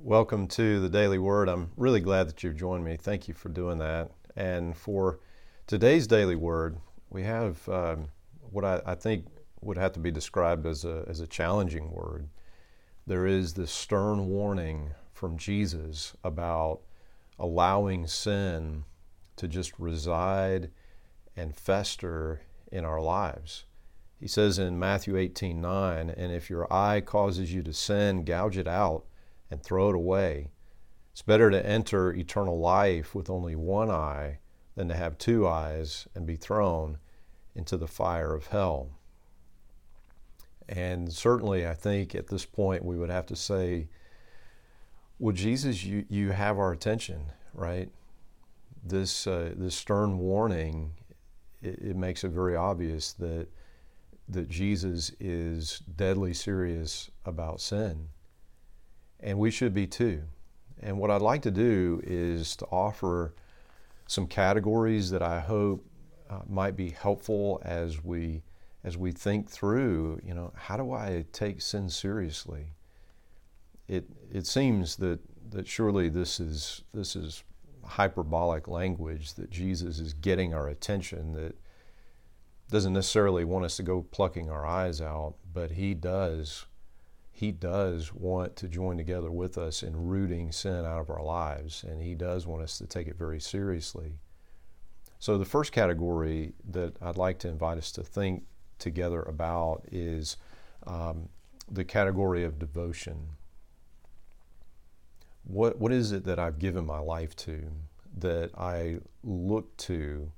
Welcome to the Daily Word. I'm really glad that you've joined me. Thank you for doing that. And for today's Daily Word, we have um, what I, I, think would have to be described as a, as a challenging word. There is this stern warning from Jesus about allowing sin to just reside and fester in our lives. He says in Matthew 18 9, and if your eye causes you to sin, gouge it out and throw it away. It's better to enter eternal life with only one eye than to have two eyes and be thrown into the fire of hell. And certainly, I think at this point we would have to say, well, Jesus, you, you have our attention, right? This, uh, this stern warning, it, it makes it very obvious that, that Jesus is deadly serious about sin and we should be too. And what I'd like to do is to offer some categories that I hope uh, might be helpful as we as we think through, you know, how do I take sin seriously? It it seems that that surely this is this is hyperbolic language that Jesus is getting our attention that doesn't necessarily want us to go plucking our eyes out, but he does he does want to join together with us in rooting sin out of our lives, and He does want us to take it very seriously. So, the first category that I'd like to invite us to think together about is um, the category of devotion. What, what is it that I've given my life to, that I look to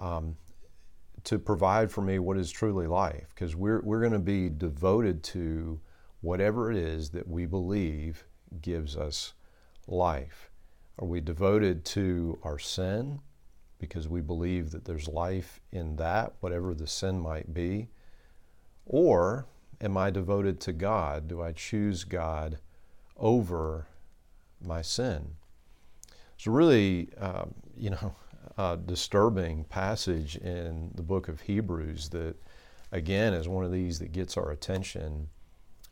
um, to provide for me what is truly life? Because we're, we're going to be devoted to whatever it is that we believe gives us life. Are we devoted to our sin because we believe that there's life in that, whatever the sin might be? Or am I devoted to God? Do I choose God over my sin? It's a really, um, you know, disturbing passage in the book of Hebrews that, again, is one of these that gets our attention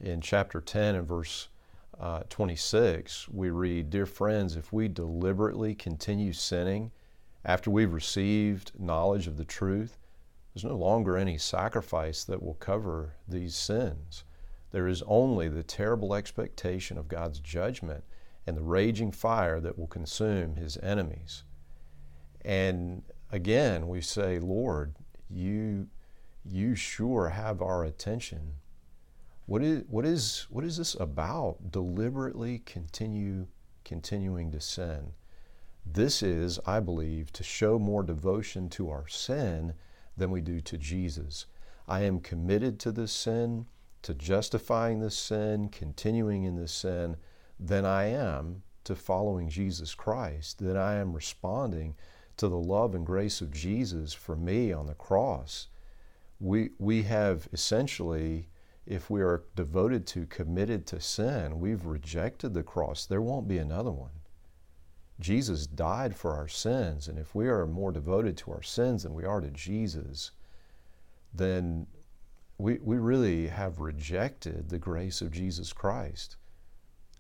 in chapter 10 and verse uh, 26, we read, Dear friends, if we deliberately continue sinning after we've received knowledge of the truth, there's no longer any sacrifice that will cover these sins. There is only the terrible expectation of God's judgment and the raging fire that will consume his enemies. And again, we say, Lord, you, you sure have our attention. What is, what is, what is this about? Deliberately continue continuing to sin. This is, I believe, to show more devotion to our sin than we do to Jesus. I am committed to this sin, to justifying this sin, continuing in this sin, than I am to following Jesus Christ, than I am responding to the love and grace of Jesus for me on the cross. We, we have essentially if we are devoted to, committed to sin, we've rejected the cross. There won't be another one. Jesus died for our sins, and if we are more devoted to our sins than we are to Jesus, then we, we really have rejected the grace of Jesus Christ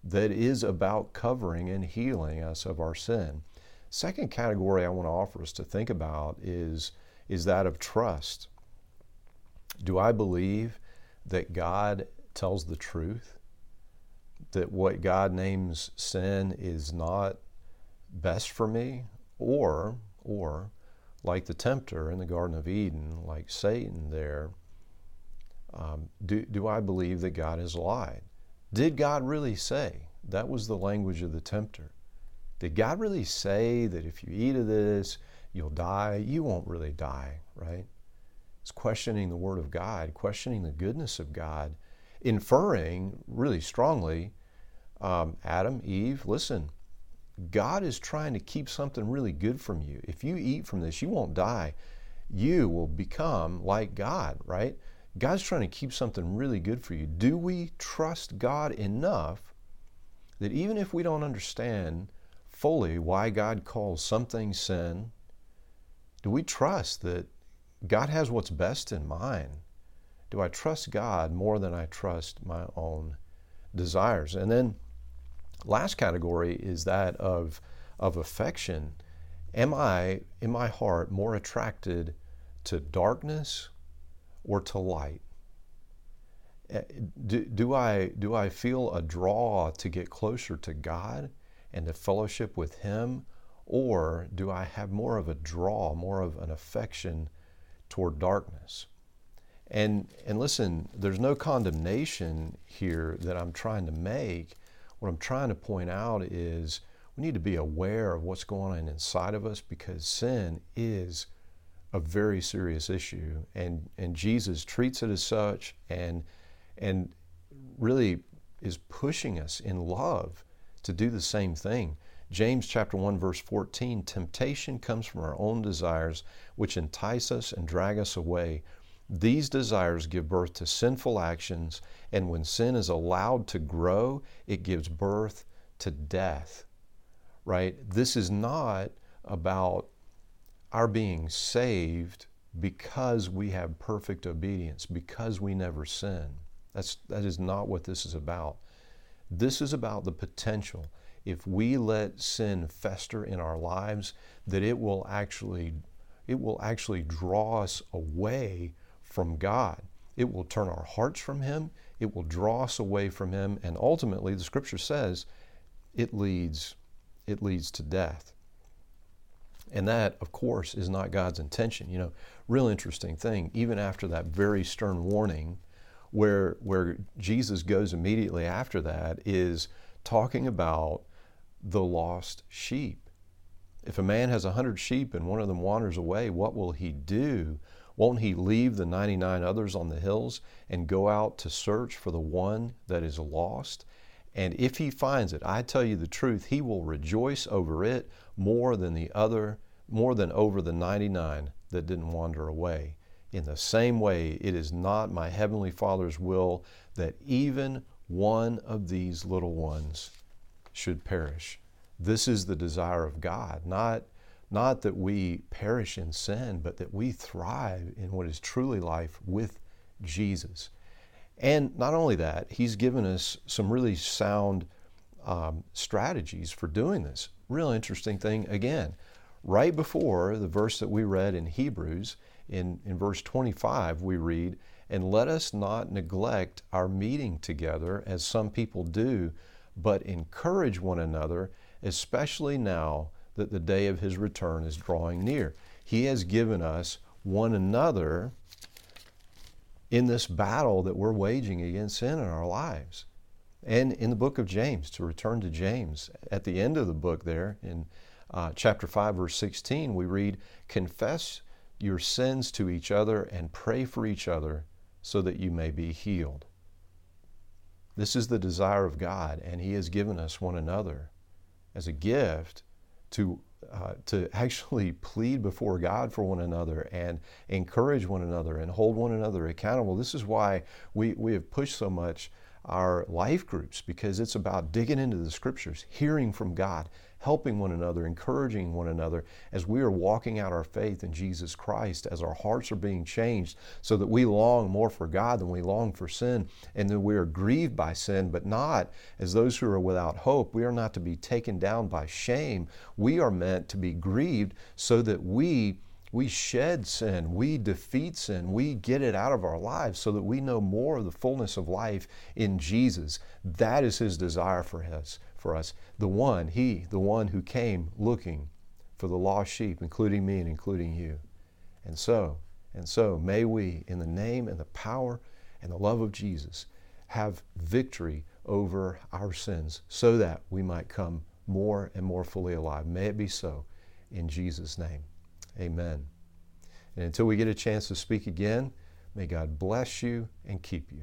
that is about covering and healing us of our sin. Second category I want to offer us to think about is, is that of trust. Do I believe that God tells the truth, that what God names sin is not best for me, or, or, like the tempter in the Garden of Eden, like Satan there, um, do, do I believe that God has lied? Did God really say? That was the language of the tempter. Did God really say that if you eat of this, you'll die? You won't really die, right? Questioning the Word of God, questioning the goodness of God, inferring really strongly um, Adam, Eve, listen, God is trying to keep something really good from you. If you eat from this, you won't die. You will become like God, right? God's trying to keep something really good for you. Do we trust God enough that even if we don't understand fully why God calls something sin, do we trust that God has what's best in mind. Do I trust God more than I trust my own desires? And then Last category is that of, of affection. Am I, in my heart, more attracted to darkness or to light? Eh, do, do, I, do I feel a draw to get closer to God and to fellowship with Him? Or do I have more of a draw, more of an affection toward darkness? And, and listen, there's no condemnation here that I'm trying to make. What I'm trying to point out is we need to be aware of what's going on inside of us because sin is a very serious issue. And, and Jesus treats it as such and, and really is pushing us in love to do the same thing. James chapter 1 verse 14 temptation comes from our own desires which entice us and drag us away these desires give birth to sinful actions, and when sin is allowed to grow, it gives birth to death. Right? This is not about our being saved because we have perfect obedience, because we never sin. That's, that is not what this is about. This is about the potential. If we let sin fester in our lives, that it will actually it will actually draw us away from God. It will turn our hearts from Him, it will draw us away from Him, and ultimately, the Scripture says, it leads, it leads to death. And that, of course, is not God's intention. You know, real interesting thing, even after that very stern warning, where, where Jesus goes immediately after that, is talking about the lost sheep. If a man has a hundred sheep and one of them wanders away, what will he do? Won't he leave the 99 others on the hills and go out to search for the one that is lost? And if he finds it, I tell you the truth, he will rejoice over it more than the other, more than over the 99 that didn't wander away. In the same way, it is not my heavenly Father's will that even one of these little ones should perish. This is the desire of God, not not that we perish in sin, but that we thrive in what is truly life with Jesus. And not only that, He's given us some really sound um, strategies for doing this. Real interesting thing again. Right before the verse that we read in Hebrews, in, in verse 25, we read, And let us not neglect our meeting together as some people do, but encourage one another, especially now that the day of his return is drawing near. He has given us one another in this battle that we're waging against sin in our lives. And in the book of James, to return to James, at the end of the book there, in uh, chapter 5, verse 16, we read, Confess your sins to each other and pray for each other so that you may be healed. This is the desire of God, and He has given us one another as a gift to uh, to actually plead before God for one another and encourage one another and hold one another accountable. This is why we, we have pushed so much our life groups because it's about digging into the scriptures, hearing from God, helping one another, encouraging one another as we are walking out our faith in Jesus Christ, as our hearts are being changed so that we long more for God than we long for sin, and that we are grieved by sin, but not as those who are without hope. We are not to be taken down by shame. We are meant to be grieved so that we we shed sin, we defeat sin, we get it out of our lives so that we know more of the fullness of life in Jesus. That is his desire for us, for us. The one, he, the one who came looking for the lost sheep, including me and including you. And so, and so may we, in the name and the power and the love of Jesus, have victory over our sins so that we might come more and more fully alive. May it be so in Jesus' name. Amen. And until we get a chance to speak again, may God bless you and keep you.